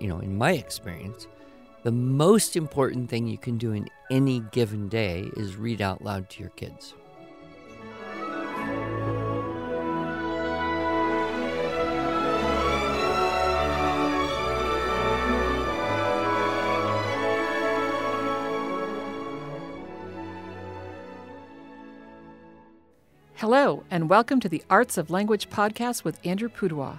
you know, in my experience, the most important thing you can do in any given day is read out loud to your kids. Hello, and welcome to the Arts of Language podcast with Andrew Pudewa,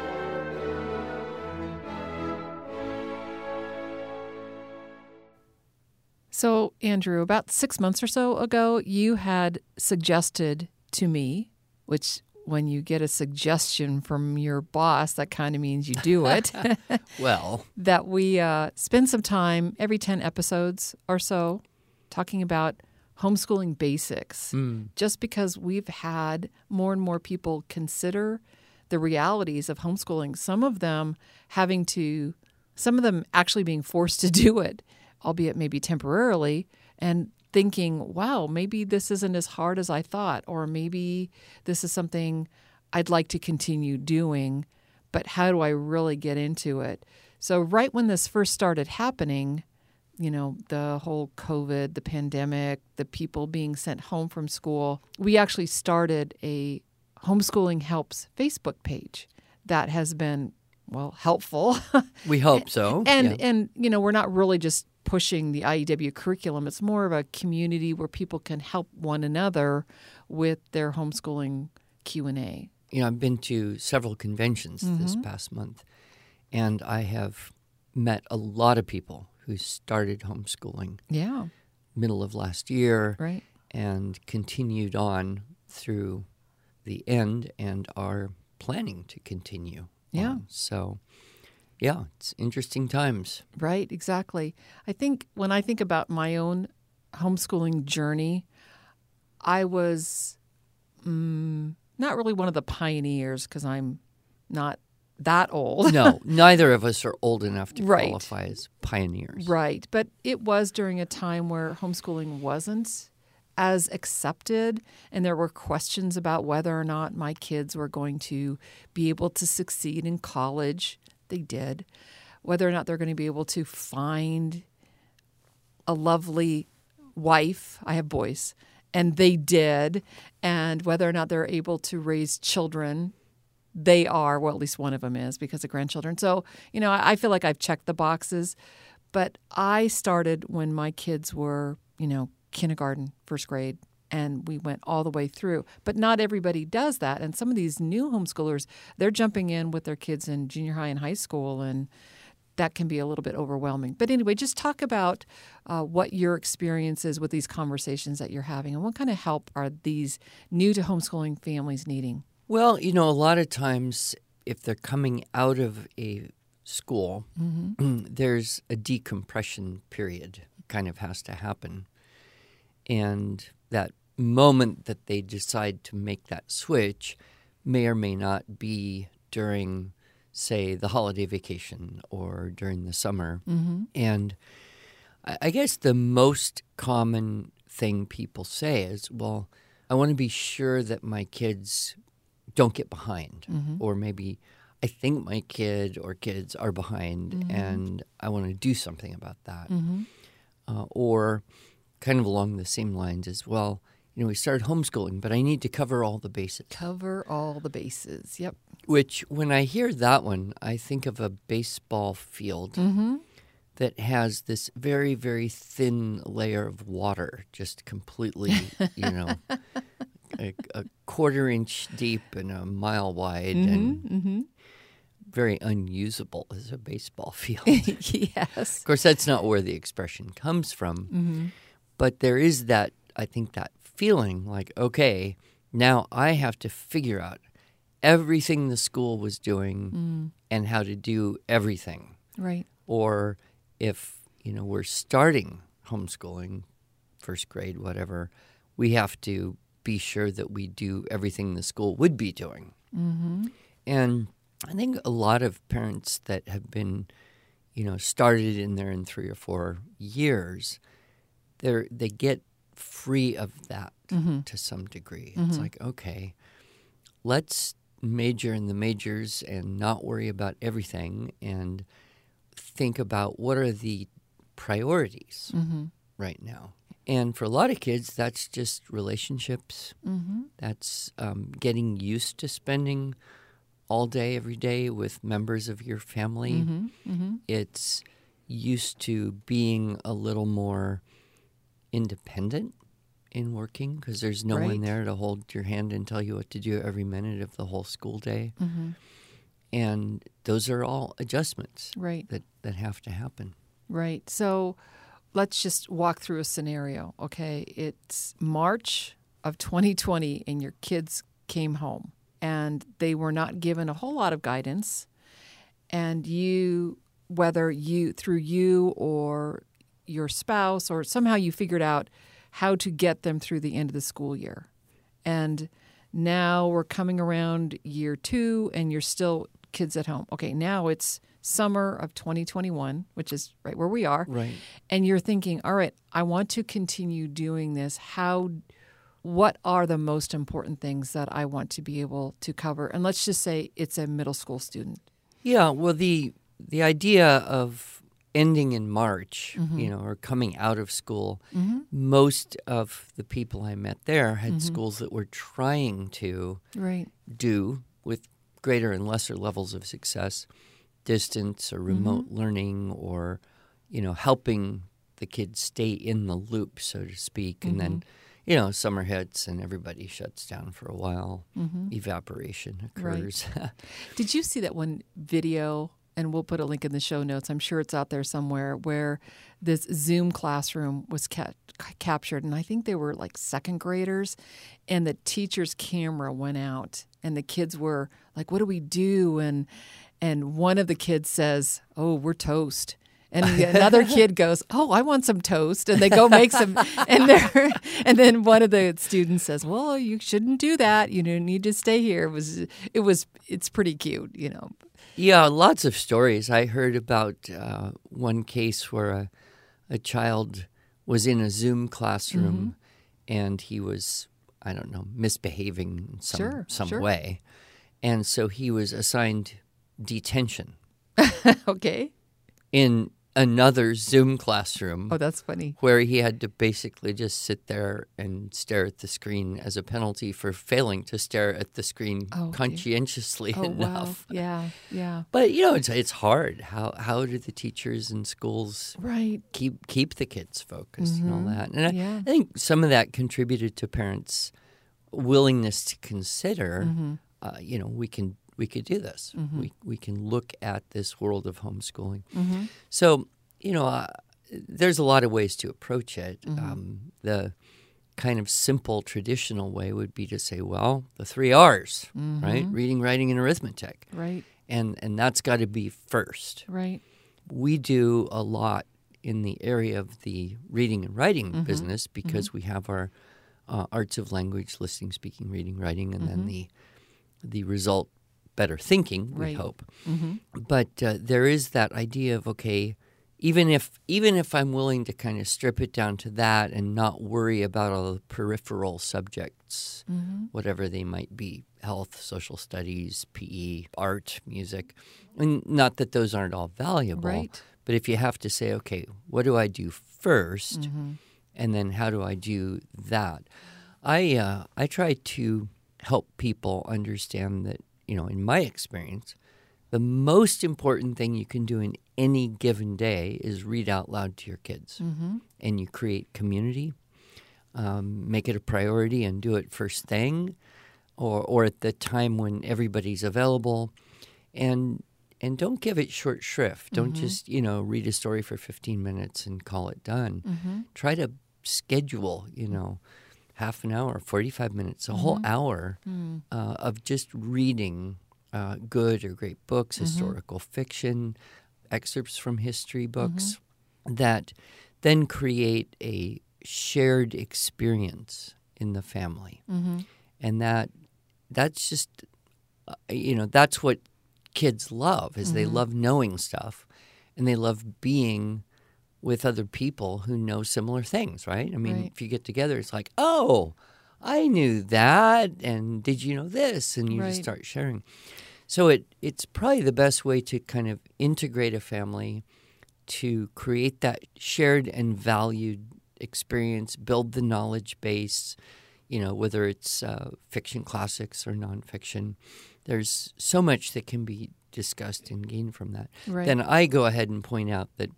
So, Andrew, about six months or so ago, you had suggested to me, which when you get a suggestion from your boss, that kind of means you do it. well, that we uh, spend some time every 10 episodes or so talking about homeschooling basics, mm. just because we've had more and more people consider the realities of homeschooling, some of them having to, some of them actually being forced to do it albeit maybe temporarily, and thinking, wow, maybe this isn't as hard as I thought, or maybe this is something I'd like to continue doing, but how do I really get into it? So, right when this first started happening, you know, the whole COVID, the pandemic, the people being sent home from school, we actually started a Homeschooling Helps Facebook page that has been well helpful. we hope so. And yeah. and you know, we're not really just pushing the IEW curriculum. It's more of a community where people can help one another with their homeschooling Q&A. You know, I've been to several conventions mm-hmm. this past month and I have met a lot of people who started homeschooling. Yeah. Middle of last year. Right. And continued on through the end and are planning to continue. Yeah. On. So yeah, it's interesting times. Right, exactly. I think when I think about my own homeschooling journey, I was mm, not really one of the pioneers because I'm not that old. no, neither of us are old enough to right. qualify as pioneers. Right, but it was during a time where homeschooling wasn't as accepted and there were questions about whether or not my kids were going to be able to succeed in college they did, whether or not they're going to be able to find a lovely wife. I have boys, and they did, and whether or not they're able to raise children. They are, well, at least one of them is because of grandchildren. So, you know, I feel like I've checked the boxes, but I started when my kids were, you know, kindergarten, first grade, and we went all the way through. But not everybody does that. And some of these new homeschoolers, they're jumping in with their kids in junior high and high school, and that can be a little bit overwhelming. But anyway, just talk about uh, what your experience is with these conversations that you're having, and what kind of help are these new to homeschooling families needing? Well, you know, a lot of times if they're coming out of a school, mm-hmm. there's a decompression period kind of has to happen. And that moment that they decide to make that switch may or may not be during, say, the holiday vacation or during the summer. Mm-hmm. And I guess the most common thing people say is, well, I want to be sure that my kids don't get behind, mm-hmm. or maybe I think my kid or kids are behind, mm-hmm. and I want to do something about that. Mm-hmm. Uh, or kind of along the same lines as well, you know, we started homeschooling, but I need to cover all the bases. Cover all the bases. Yep. Which, when I hear that one, I think of a baseball field mm-hmm. that has this very, very thin layer of water, just completely, you know, a, a, quarter inch deep and a mile wide, mm-hmm, and mm-hmm. very unusable as a baseball field. yes. Of course, that's not where the expression comes from, mm-hmm. but there is that. I think that feeling like, okay, now I have to figure out everything the school was doing mm. and how to do everything. Right. Or if, you know, we're starting homeschooling, first grade, whatever, we have to be sure that we do everything the school would be doing. Mm-hmm. And I think a lot of parents that have been, you know, started in there in three or four years, they they get free of that Mm-hmm. to some degree. It's like, okay, let's major in the majors and not worry about everything and think about what are the priorities Mm-hmm. right now. And for a lot of kids, that's just relationships. Mm-hmm. That's um, getting used to spending all day, every day with members of your family. Mm-hmm. Mm-hmm. It's used to being a little more independent in working because there's no Right. one there to hold your hand and tell you what to do every minute of the whole school day. Mm-hmm. And those are all adjustments Right. that, that have to happen. Right. So let's just walk through a scenario. Okay. It's March of 2020, and your kids came home and they were not given a whole lot of guidance. And you, whether you, through you or your spouse, or somehow you figured out how to get them through the end of the school year. And now we're coming around year two, and you're still kids at home. Okay, now it's summer of 2021, which is right where we are. Right. And you're thinking, all right, I want to continue doing this. How, what are the most important things that I want to be able to cover? And let's just say it's a middle school student. Yeah, well, the the idea of ending in March, mm-hmm. you know, or coming out of school, mm-hmm. most of the people I met there had mm-hmm. schools that were trying to Right. do with greater and lesser levels of success, distance or remote learning, or you know, helping the kids stay in the loop, so to speak, and then. You know, summer hits and everybody shuts down for a while. Evaporation Right. occurs. Did you see that one video? And we'll put a link in the show notes. I'm sure it's out there somewhere where this Zoom classroom was ca- captured. And I think they were like second graders. And the teacher's camera went out, and the kids were like, What do we do? And, and one of the kids says, Oh, we're toast. And another kid goes, "Oh, I want some toast," and they go make some. And they and then one of the students says, "Well, you shouldn't do that. You know, need to stay here." It was it was it's pretty cute, you know. Yeah, lots of stories. I heard about uh, one case where a, a child was in a Zoom classroom and he was, I don't know, misbehaving in some, Sure, some sure. way. And so he was assigned detention okay. in another Zoom classroom Oh, that's funny. where he had to basically just sit there and stare at the screen as a penalty for failing to stare at the screen Oh, conscientiously Oh, wow. enough. Yeah, yeah. But you know, it's it's hard. How how do the teachers and schools Right. keep keep the kids focused and all that? And I, Yeah. I think some of that contributed to parents' willingness to consider. Uh, you know, we can we could do this. We we can look at this world of homeschooling. So you know, uh, there's a lot of ways to approach it. Um, the kind of simple traditional way would be to say, well, the three R's, right? Reading, writing, and arithmetic Right. and and that's got to be first. Right. We do a lot in the area of the reading and writing Mm-hmm. business because we have our uh, arts of language, listening, speaking, reading, writing, and then the the result, better thinking. We hope, Mm-hmm. but uh, there is that idea of okay. Even if even if I'm willing to kind of strip it down to that and not worry about all the peripheral subjects, Mm-hmm. whatever they might be health, social studies, PE, art, music. And not that those aren't all valuable. Right. But if you have to say, okay, what do I do 1st Mm-hmm. And then how do I do that? I, uh, I try to help people understand that, you know, in my experience, the most important thing you can do in any given day is read out loud to your kids. Mm-hmm. And you create community, um, make it a priority and do it first thing or, or at the time when everybody's available. And, and don't give it short shrift. Don't just, you know, read a story for 15 minutes and call it done. Mm-hmm. Try to schedule, you know, half an hour, 45 minutes, a whole hour uh, of just reading uh, good or great books, historical fiction, excerpts from history books that then create a shared experience in the family, Mm-hmm. and that that's just uh, you know that's what kids love is they Mhm. love knowing stuff, and they love being with other people who know similar things. Right? I mean, Right. if you get together, it's like, oh, I knew that, and did you know this? And you just start sharing. So it it's probably the best way to kind of integrate a family to create that shared and valued experience, build the knowledge base, you know, whether it's uh, fiction classics or nonfiction. There's so much that can be discussed and gained from that. Right. Then I go ahead and point out that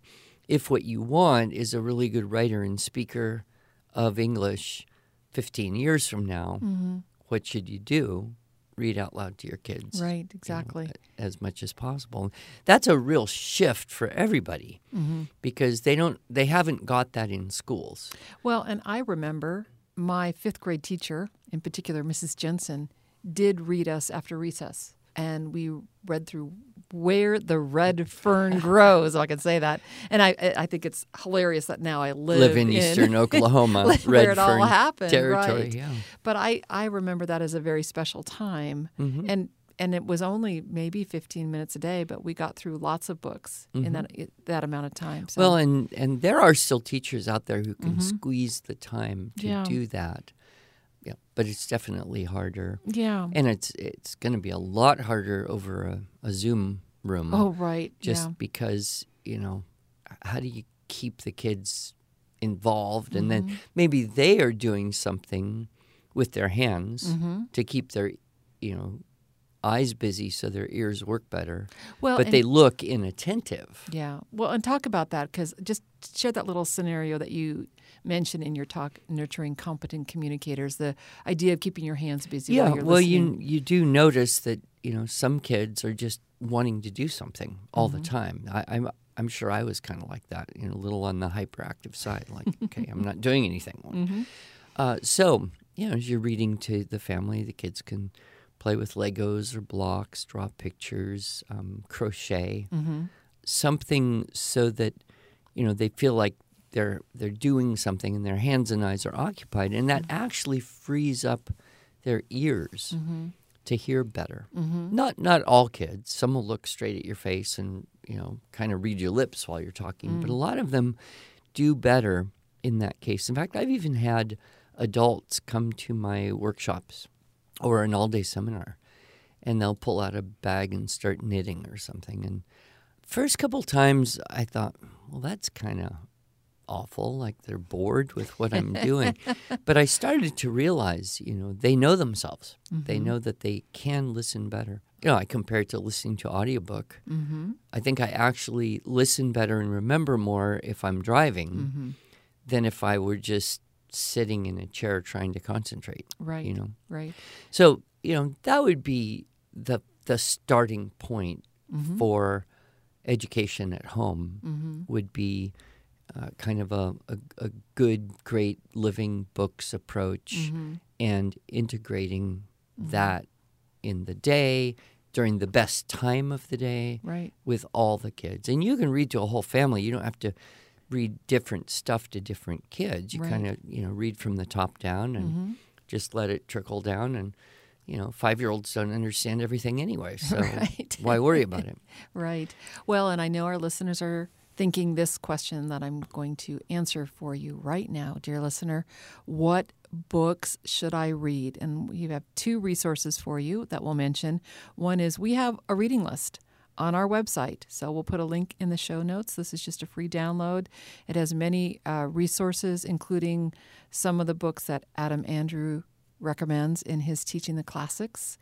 if what you want is a really good writer and speaker of English 15 years from now, mm-hmm. what should you do? Read out loud to your kids Right. you know, Exactly. as much as possible. That's a real shift for everybody Mm-hmm. because they don't they haven't got that in schools. Well, and I remember my fifth grade teacher, in particular, Mrs. Jensen, did read us after recess. And we read through Where the Red Fern Grows, if I can say that. And I I think it's hilarious that now I live, Live in eastern Oklahoma, where Red it all happened, territory. right. Yeah. But I, I remember that as a very special time. Mhm. And and it was only maybe 15 minutes a day, but we got through lots of books in that that amount of time. So Mm-hmm. Well, and and there are still teachers out there who can Mhm. squeeze the time to Yeah. do that. Yeah, but it's definitely harder, yeah. and it's it's going to be a lot harder over a, a Zoom room. Oh, right. just yeah. because you know, how do you keep the kids involved, and then Mhm. maybe they are doing something with their hands Mhm. to keep their you know eyes busy so their ears work better, Well, but and- they look inattentive. Yeah. Well, and talk about that because just share that little scenario that you mentioned in your talk, nurturing competent communicators. The idea of keeping your hands busy. Yeah, while you're well, listening. you you do notice that you know some kids are just wanting to do something all Mm-hmm. the time. I, I'm I'm sure I was kind of like that, you know, a little on the hyperactive side. Like, okay, I'm not doing anything. Mhm. Uh, so you know, as you're reading to the family, the kids can play with Legos or blocks, draw pictures, um, crochet, Mhm. something so that you know they feel like they're they're doing something and their hands and eyes are occupied, and that actually frees up their ears Mhm. to hear better. Mhm. Not not all kids. Some will look straight at your face and you know kind of read your lips while you're talking, but a lot of them do better in that case. In fact, I've even had adults come to my workshops or an all-day seminar and they'll pull out a bag and start knitting or something and first couple times I thought, well that's kind of awful like they're bored with what I'm doing. but I started to realize, you know, they know themselves. They know that they can listen better. You know, I compare it to listening to audiobook. Mhm. I think I actually listen better and remember more if I'm driving Mhm. than if I were just sitting in a chair trying to concentrate. Right. You know, Right. so you know that would be the the starting point Mhm. for education at home. Mhm. Would be uh, kind of a, a, a good, great living books approach Mhm. and integrating that in the day during the best time of the day Right. with all the kids. And you can read to a whole family. You don't have to read different stuff to different kids. You Right. kind of, you know, read from the top down and Mhm. just let it trickle down and you know, 5-year-olds don't understand everything anyway, so Right. why worry about it? Right. Well, and I know our listeners are thinking this question that I'm going to answer for you right now, dear listener. What books should I read? And we have two resources for you that we'll mention. One is we have a reading list on our website. So we'll put a link in the show notes. This is just a free download. It has many uh, resources, including some of the books that Adam Andrews recommends in his Teaching the Classics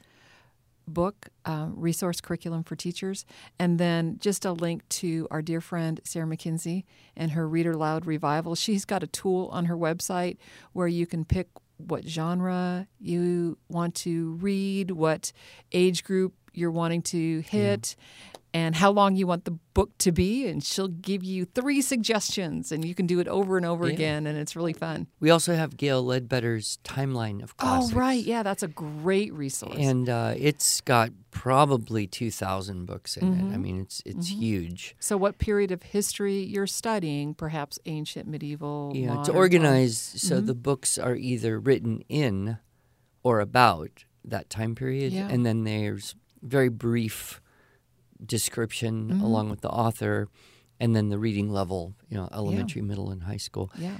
book, uh, resource curriculum for teachers, and then just a link to our dear friend Sarah Mackenzie and her Read-Aloud Revival. She's got a tool on her website where you can pick what genre you want to read, what age group you're wanting to hit. And how long you want the book to be. And she'll give you three suggestions, and you can do it over and over Yeah. again. And it's really fun. We also have Gail Ledbetter's timeline of classics. Oh, right. Yeah, that's a great resource. And uh, it's got probably 2,000 books in Mm-hmm. it. I mean, it's it's huge. so, what period of history you're studying? Perhaps ancient, medieval? Yeah, it's modern, organized so Mm-hmm. the books are either written in or about that time period, Yeah. and then there's very brief description Mm-hmm. along with the author, and then the reading level, you know, elementary, middle, and high school. Yeah.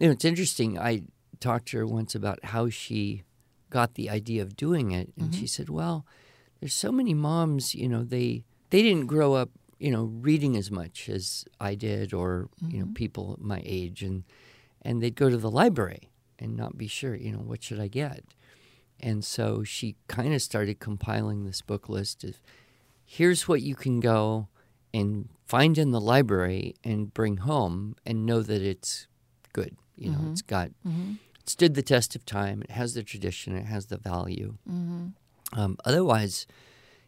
You know, it's interesting. I talked to her once about how she got the idea of doing it, and Mm-hmm. she said, "Well, there's so many moms. You know, they they didn't grow up, you know, reading as much as I did, or you know, people my age, and and they'd go to the library and not be sure, you know, what should I get." And so she kind of started compiling this book list of here's what you can go and find in the library and bring home and know that it's good. You know, it's got it stood the test of time. It has the tradition. It has the value. Um, otherwise,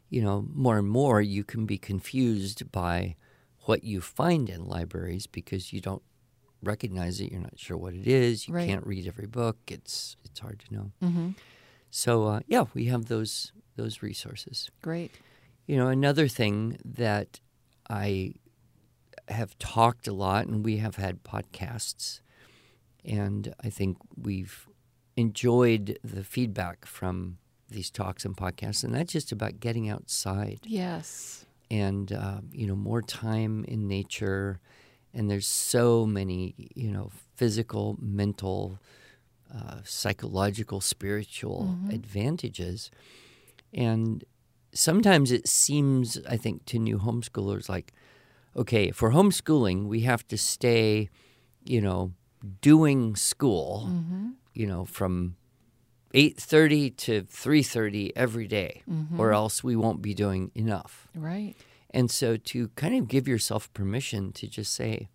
you know, more and more you can be confused by what you find in libraries because you don't recognize it. You're not sure what it is. You Right. can't read every book. It's it's hard to know. Mm-hmm. So uh, yeah, we have those those resources. Great. You know, another thing that I have talked a lot, and we have had podcasts, and I think we've enjoyed the feedback from these talks and podcasts, and that's just about getting outside Yes. and uh, you know more time in nature. And there's so many, you know, physical, mental, uh, psychological, spiritual advantages. And sometimes it seems, I think, to new homeschoolers like, okay, for homeschooling, we have to stay, you know, doing school, mm-hmm. you know, from 8.30 to 3.30 every day, mm-hmm. or else we won't be doing enough. Right. And so to kind of give yourself permission to just say,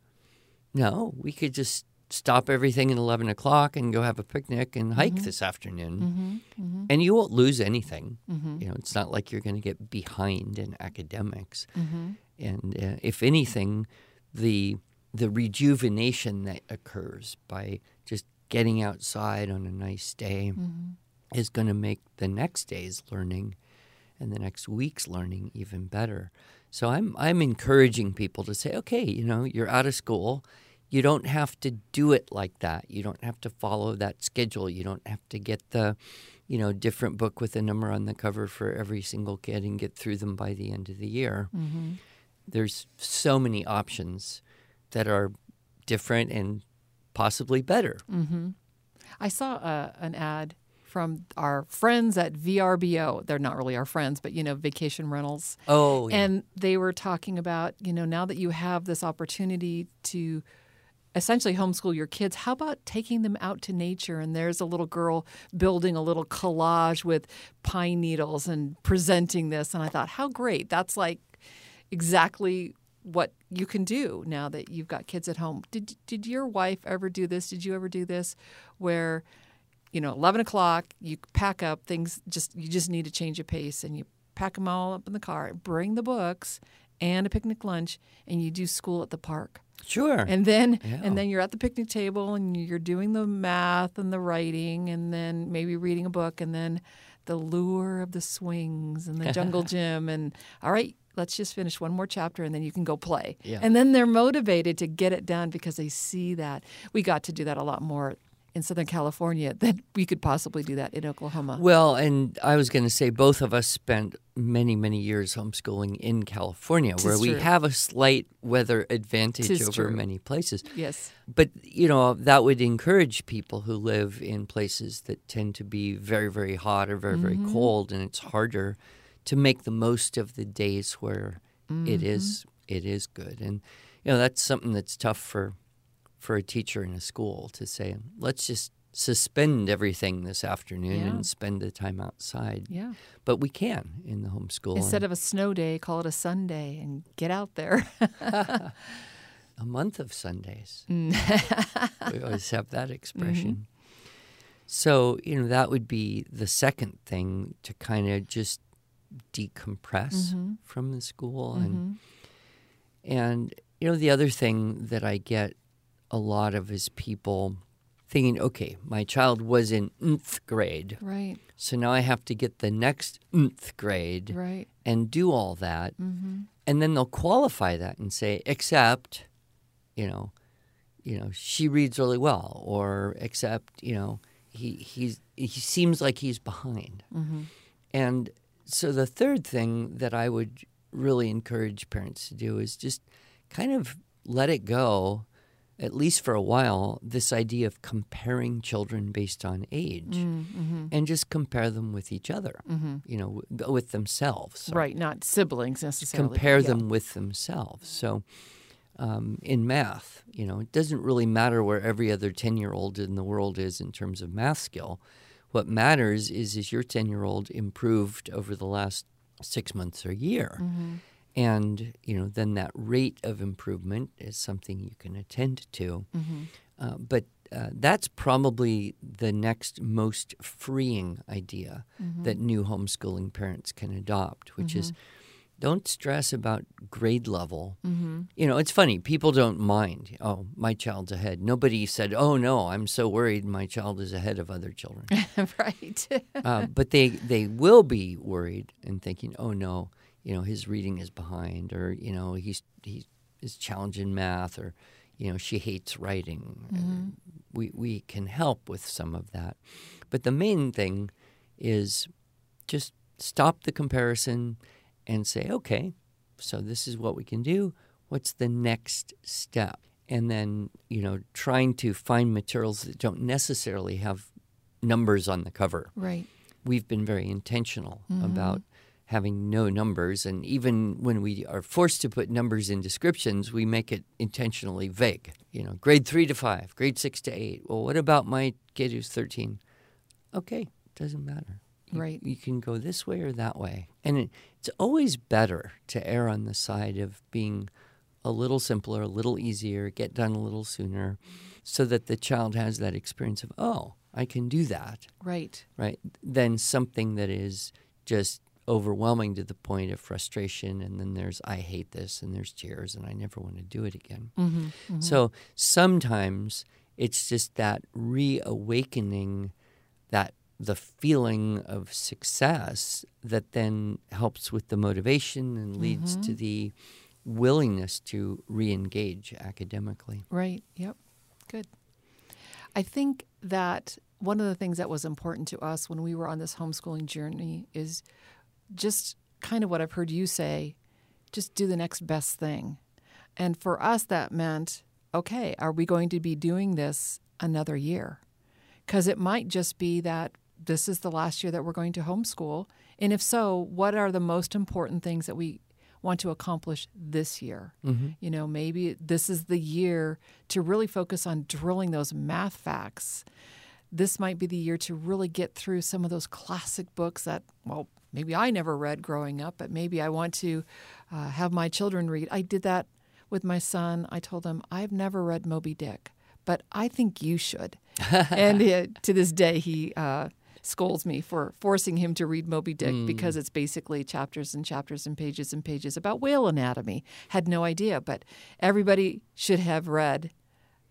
no, we could just stop everything at 11 o'clock and go have a picnic and hike mm-hmm. this afternoon. Mm-hmm. Mm-hmm. And you won't lose anything. You know, it's not like you're going to get behind in academics. And uh, if anything, the the rejuvenation that occurs by just getting outside on a nice day is going to make the next day's learning and the next week's learning even better. So I'm I'm encouraging people to say, okay, you know, you're out of school. You don't have to do it like that. You don't have to follow that schedule. You don't have to get the, you know, different book with a number on the cover for every single kid and get through them by the end of the year. There's so many options that are different and possibly better. I saw uh, an ad from our friends at VRBO. They're not really our friends, but you know, vacation rentals. Oh, yeah. And they were talking about, you know, now that you have this opportunity to essentially homeschool your kids, how about taking them out to nature? And there's a little girl building a little collage with pine needles and presenting this. And I thought, how great. That's like exactly what you can do now that you've got kids at home. Did did your wife ever do this? Did you ever do this where you know, eleven o'clock, you pack up things. Just you just need to change a pace, and you pack them all up in the car. Bring the books and a picnic lunch, and you do school at the park. Sure. And then Yeah. and then you're at the picnic table, and you're doing the math and the writing, and then maybe reading a book, and then the lure of the swings and the jungle gym, and all right. Let's just finish one more chapter and then you can go play. Yeah. And then they're motivated to get it done because they see that. We got to do that a lot more in Southern California than we could possibly do that in Oklahoma. Well, and I was going to say both of us spent many, many years homeschooling in California, where we have a slight weather advantage Tis over true. many places. yes. But, you know, that would encourage people who live in places that tend to be very, very hot or very, very Mm-hmm. cold, and it's harder to make the most of the days where Mm-hmm. it is it is good. And, you know, that's something that's tough for for a teacher in a school to say, let's just suspend everything this afternoon Yeah. and spend the time outside. Yeah. But we can in the homeschool. Instead of a snow day, call it a Sunday and get out there. a month of Sundays. Mm. we always have that expression. Mm-hmm. So, you know, that would be the second thing to kind of just decompress from the school and and you know the other thing that I get a lot of his people thinking, okay, my child was in nth grade, Right. so now I have to get the next nth grade Right. and do all that, Mm-hmm. and then they'll qualify that and say, except, you know, you know, she reads really well, or except, you know, he he's he seems like he's behind, Mm-hmm. and so the third thing that I would really encourage parents to do is just kind of let it go, at least for a while, this idea of comparing children based on age Mm-hmm. and just compare them with each other, Mm-hmm. you know, with themselves. So Right. Not siblings necessarily. compare yeah. them with themselves. So um, in math, you know, it doesn't really matter where every other 10 year old in the world is in terms of math skill. What matters is is your 10 year old improved over the last six months or year? Mm-hmm. And, you know, then that rate of improvement is something you can attend to. Mm-hmm. Uh, but uh, that's probably the next most freeing idea Mm-hmm. that new homeschooling parents can adopt, which is don't stress about grade level. Mm-hmm. You know, it's funny, people don't mind, oh, my child's ahead. Nobody said, oh, no, I'm so worried my child is ahead of other children. right. uh, but they, they will be worried and thinking, oh, no, you know, his reading is behind, or, you know, he's, he is challenging math, or, you know, she hates writing. Mm-hmm. And we, we can help with some of that. But the main thing is just stop the comparison and say, okay, so this is what we can do. What's the next step? And then, you know, trying to find materials that don't necessarily have numbers on the cover. right. We've been very intentional mm-hmm. about having no numbers. And even when we are forced to put numbers in descriptions, we make it intentionally vague. You know, grade three to five, grade six to eight. Well, what about my kid who's 13? Okay, doesn't matter. You, Right. You can go this way or that way. And it, it's always better to err on the side of being a little simpler, a little easier, get done a little sooner, so that the child has that experience of, oh, I can do that Right. right? Than something that is just overwhelming to the point of frustration. And then there's, I hate this, and there's tears, and I never want to do it again. Mm-hmm. So sometimes it's just that reawakening that the feeling of success that then helps with the motivation and leads to the willingness to re-engage academically. Right. Yep. Good. I think that one of the things that was important to us when we were on this homeschooling journey is just kind of what I've heard you say just do the next best thing. And for us, that meant okay, are we going to be doing this another year? Because it might just be that this is the last year that we're going to homeschool. And if so, what are the most important things that we want to accomplish this year? Mm-hmm. You know, maybe this is the year to really focus on drilling those math facts. This might be the year to really get through some of those classic books that, well, maybe I never read growing up, but maybe I want to uh, have my children read. I did that with my son. I told him, I've never read Moby Dick, but I think you should. and uh, to this day, he uh, scolds me for forcing him to read Moby Dick because it's basically chapters and chapters and pages and pages about whale anatomy. Had no idea, but everybody should have read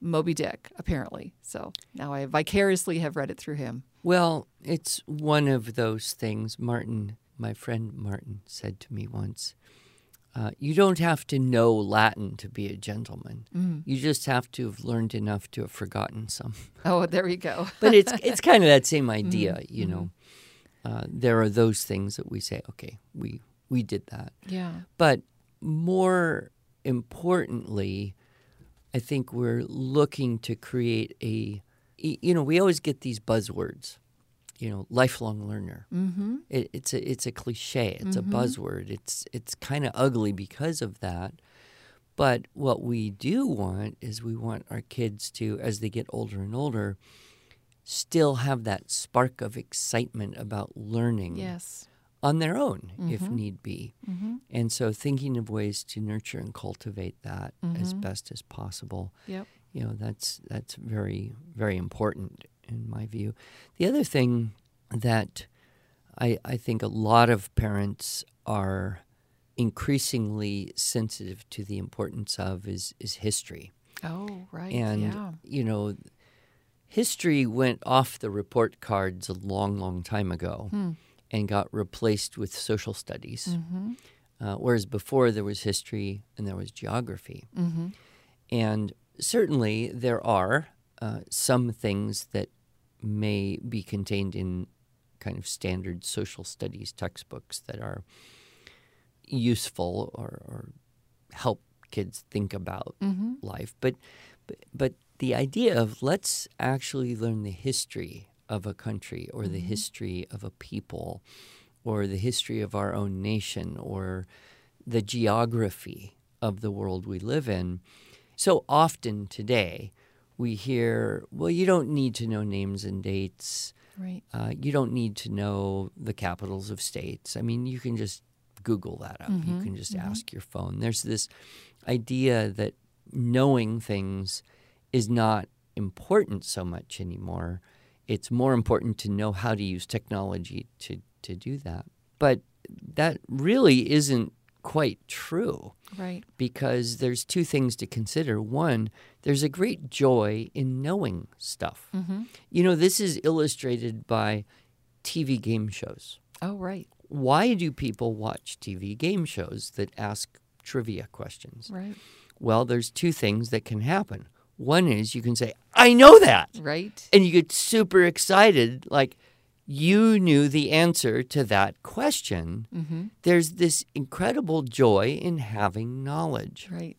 Moby Dick, apparently. So now I vicariously have read it through him. Well, it's one of those things. Martin, my friend Martin, said to me once uh, You don't have to know Latin to be a gentleman. You just have to have learned enough to have forgotten some. Oh, there you go. But it's, it's kind of that same idea, you know. Uh, there are those things that we say, okay, we, we did that. yeah. But more importantly, I think we're looking to create a, you know, we always get these buzzwords, you know, lifelong learner. Mm-hmm. It, it's a it's a cliche. It's a buzzword. It's it's kind of ugly because of that. But what we do want is we want our kids to, as they get older and older, still have that spark of excitement about learning Yes. on their own if Mhm. need be. Mm-hmm. And so thinking of ways to nurture and cultivate that as Mhm. best as possible, Yep. you know, that's that's very very important in my view. The other thing that I, I think a lot of parents are increasingly sensitive to the importance of is, is history. Oh, right. And, yeah. you know, history went off the report cards a long, long time ago Hmm. and got replaced with social studies. Mm-hmm. Uh, whereas before there was history and there was geography. Mm-hmm. And certainly there are uh, some things that may be contained in kind of standard social studies textbooks that are useful or, or help kids think about Mm-hmm. life. But, but but the idea of let's actually learn the history of a country or the history of a people or the history of our own nation or the geography of the world we live in. So often today we hear, well, you don't need to know names and dates. Right. Uh, you don't need to know the capitals of states. I mean, you can just Google that up. You Mhm, can just mhm. ask your phone. There's this idea that knowing things is not important so much anymore. It's more important to know how to use technology to, to do that. But that really isn't quite true Right. because there's two things to consider. One, there's a great joy in knowing stuff. Mm-hmm. You know, this is illustrated by TV game shows. Oh, right. Why do people watch TV game shows that ask trivia questions? Right. Well, there's two things that can happen. One is you can say, I know that. Right. And you get super excited, like you knew the answer to that question. Mm-hmm. There's this incredible joy in having knowledge. Right.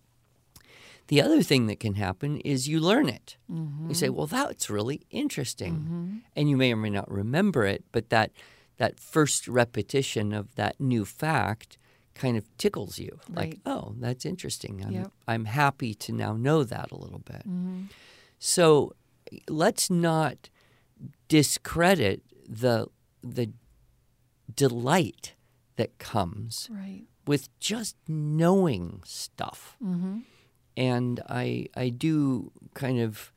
The other thing that can happen is you learn it. Mm-hmm. You say, well, that's really interesting. Mm-hmm. And you may or may not remember it, but that, that first repetition of that new fact kind of tickles you. Like, oh, that's interesting. I'm, Yep. I'm happy to now know that a little bit. Mm-hmm. So let's not discredit the, the delight that comes Right. with just knowing stuff Mm-hmm. And I I do kind of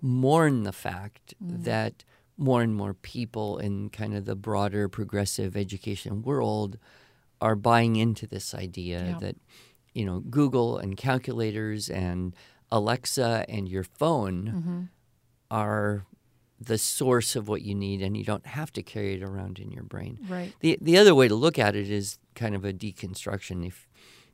mourn the fact that more and more people in kind of the broader progressive education world are buying into this idea Yeah. that you know Google and calculators and Alexa and your phone Mm-hmm. are the source of what you need and you don't have to carry it around in your brain. Right. The the other way to look at it is kind of a deconstruction. If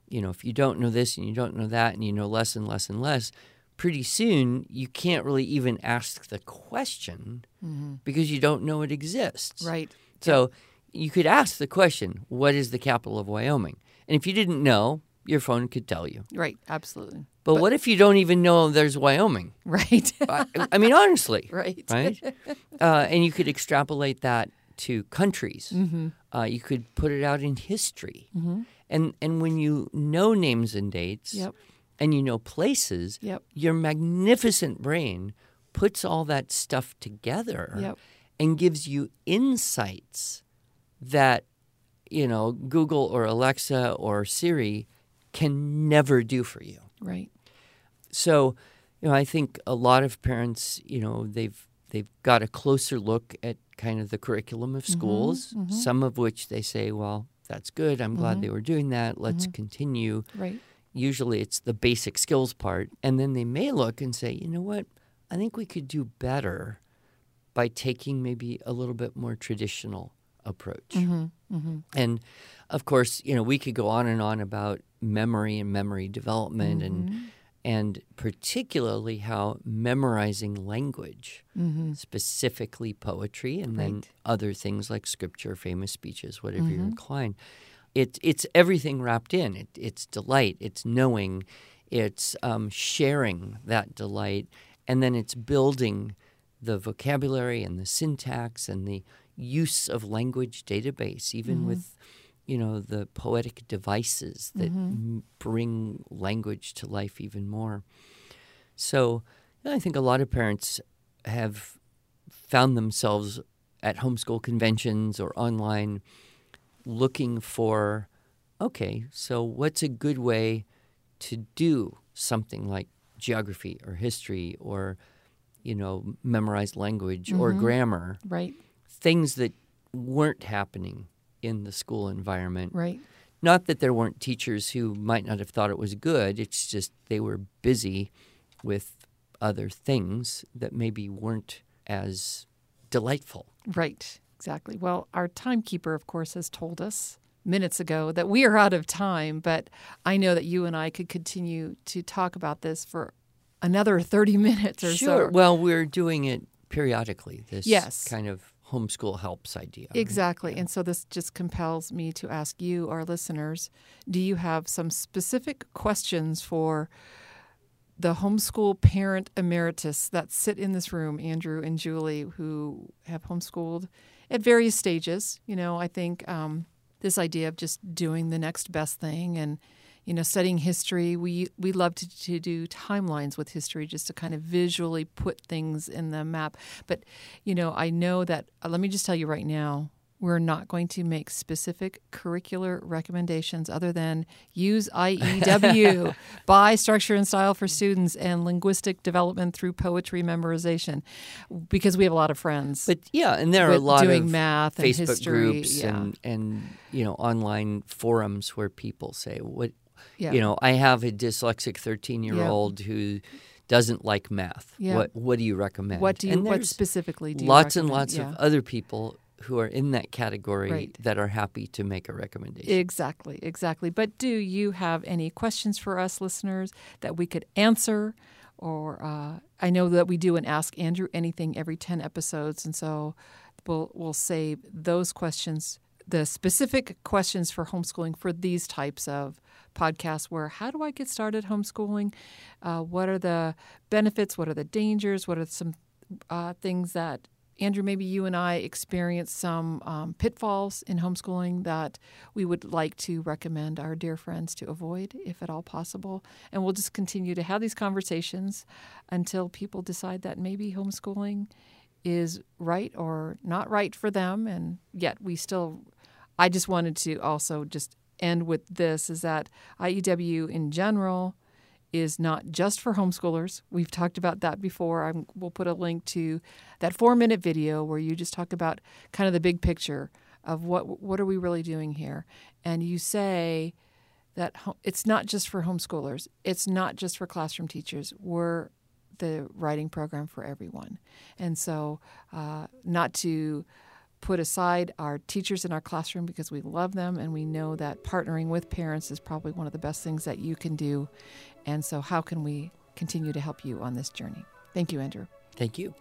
you know, if you don't know this and you don't know that and you know less and less and less, pretty soon you can't really even ask the question Mm-hmm. because you don't know it exists. Right. So you could ask the question, what is the capital of Wyoming? And if you didn't know, your phone could tell you. Right. Absolutely. But, But- what if you don't even know there's Wyoming? Right. I, I mean, honestly, right. right? Uh, and you could extrapolate that to countries. Mm-hmm. Uh, you could put it out in history. Mm-hmm. And and when you know names and dates Yep. and you know places, Yep. your magnificent brain puts all that stuff together Yep. and gives you insights that you know Google or Alexa or Siri can never do for you. Right. So, you know, I think a lot of parents, you know, they've they've got a closer look at kind of the curriculum of schools. mhm. Some of which they say, well, that's good. I'm glad Mhm. they were doing that. Let's continue. Right. Usually, it's the basic skills part, and then they may look and say, you know what? I think we could do better by taking maybe a little bit more traditional approach. Mm-hmm. Mm-hmm. And of course, you know, we could go on and on about memory and memory development and Mm-hmm. And particularly how memorizing language, Mm-hmm. specifically poetry, and then other things like scripture, famous speeches, whatever you're Mhm. inclined. It, it's everything wrapped in. It, it's delight, it's knowing, it's um, sharing that delight, and then it's building the vocabulary and the syntax and the use of language database, even Mhm. with you know the poetic devices that Mhm. m- bring language to life even more. So I think a lot of parents have found themselves at homeschool conventions or online looking for okay, so what's a good way to do something like geography or history or you know memorize language or Mhm. grammar Right. things that weren't happening in the school environment. Right. Not that there weren't teachers who might not have thought it was good, it's just they were busy with other things that maybe weren't as delightful. Right. Exactly. Well, our timekeeper, of course, has told us minutes ago that we are out of time, but I know that you and I could continue to talk about this for another 30 minutes or sure. so. Well, we're doing it periodically, this Yes. kind of homeschool helps idea. Exactly. And so this just compels me to ask you, our listeners, do you have some specific questions for the homeschool parent emeritus that sit in this room, Andrew and Julie, who have homeschooled at various stages? You know, I think um, this idea of just doing the next best thing and you know studying history we we love to, to do timelines with history just to kind of visually put things in the map but you know i know that uh, let me just tell you right now we're not going to make specific curricular recommendations other than use IEW by structure and style for students and linguistic development through poetry memorization because we have a lot of friends But yeah, and there are a lot doing of math and Facebook history, groups yeah. and and you know online forums where people say what yeah. you know I have a dyslexic 13 year old who doesn't like math. Yeah. What what do you recommend? what do you And what specifically do you lots and lots Yeah. of other people who are in that category Right. that are happy to make a recommendation. Exactly, exactly. But do you have any questions for us listeners that we could answer? Or uh, I know that we do an Ask Andrew Anything every 10 episodes. And so we'll, we'll save those questions, the specific questions for homeschooling for these types of podcasts where how do I get started homeschooling? Uh, what are the benefits? What are the dangers? What are some uh, things that Andrew, maybe you and I experienced some um, pitfalls in homeschooling that we would like to recommend our dear friends to avoid, if at all possible. And we'll just continue to have these conversations until people decide that maybe homeschooling is right or not right for them. And yet, we still, I just wanted to also just end with this is that IEW in general is not just for homeschoolers. We've talked about that before. I'm, we'll put a link to that four minute video where you just talk about kind of the big picture of what what are we really doing here, and you say that it's not just for homeschoolers. It's not just for classroom teachers. We're the writing program for everyone, and so uh, not to put aside our teachers in our classroom because we love them and we know that partnering with parents is probably one of the best things that you can do. And so, how can we continue to help you on this journey? Thank you, Andrew. Thank you.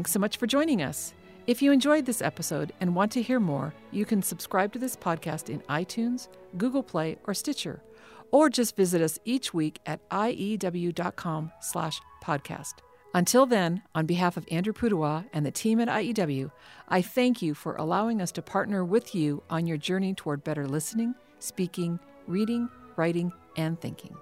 Thanks so much for joining us. If you enjoyed this episode and want to hear more, you can subscribe to this podcast in iTunes, Google Play, or Stitcher, or just visit us each week at iew.com slash podcast. Until then, on behalf of Andrew Pudewa and the team at IEW, I thank you for allowing us to partner with you on your journey toward better listening, speaking, reading, writing, and thinking.